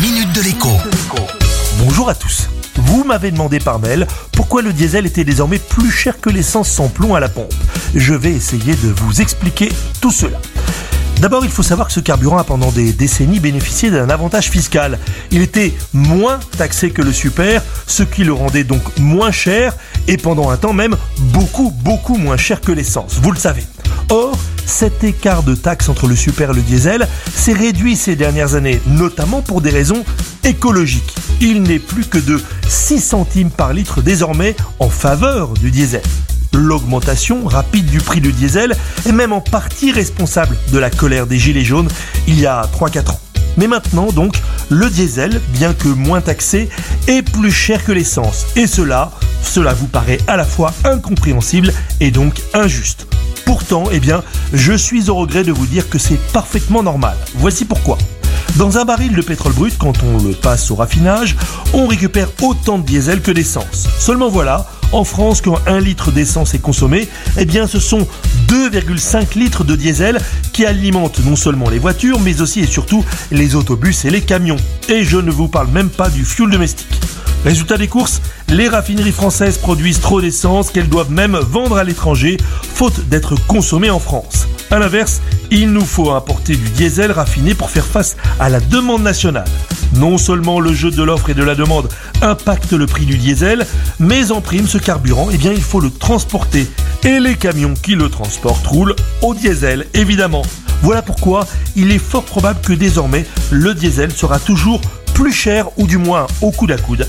minute de l'écho. Bonjour à tous. Vous m'avez demandé par mail pourquoi le diesel était désormais plus cher que l'essence sans plomb à la pompe. Je vais essayer de vous expliquer tout cela. D'abord, il faut savoir que ce carburant a pendant des décennies bénéficié d'un avantage fiscal. Il était moins taxé que le super, ce qui le rendait donc moins cher et pendant un temps même beaucoup beaucoup moins cher que l'essence. Vous le savez. Cet écart de taxe entre le super et le diesel s'est réduit ces dernières années, notamment pour des raisons écologiques. Il n'est plus que de 6 centimes par litre désormais en faveur du diesel. L'augmentation rapide du prix du diesel est même en partie responsable de la colère des Gilets jaunes il y a 3-4 ans. Mais maintenant donc, le diesel, bien que moins taxé, est plus cher que l'essence. Et cela, cela vous paraît à la fois incompréhensible et donc injuste. Pourtant, eh bien, je suis au regret de vous dire que c'est parfaitement normal. Voici pourquoi. Dans un baril de pétrole brut, quand on le passe au raffinage, on récupère autant de diesel que d'essence. Seulement voilà, en France, quand un litre d'essence est consommé, eh bien ce sont 2,5 litres de diesel qui alimentent non seulement les voitures, mais aussi et surtout les autobus et les camions. Et je ne vous parle même pas du fuel domestique. Résultat des courses, les raffineries françaises produisent trop d'essence qu'elles doivent même vendre à l'étranger, faute d'être consommées en France. A l'inverse, il nous faut importer du diesel raffiné pour faire face à la demande nationale. Non seulement le jeu de l'offre et de la demande impacte le prix du diesel, mais en prime ce carburant, eh bien il faut le transporter. Et les camions qui le transportent roulent au diesel, évidemment. Voilà pourquoi il est fort probable que désormais le diesel sera toujours plus cher ou du moins au coude à coude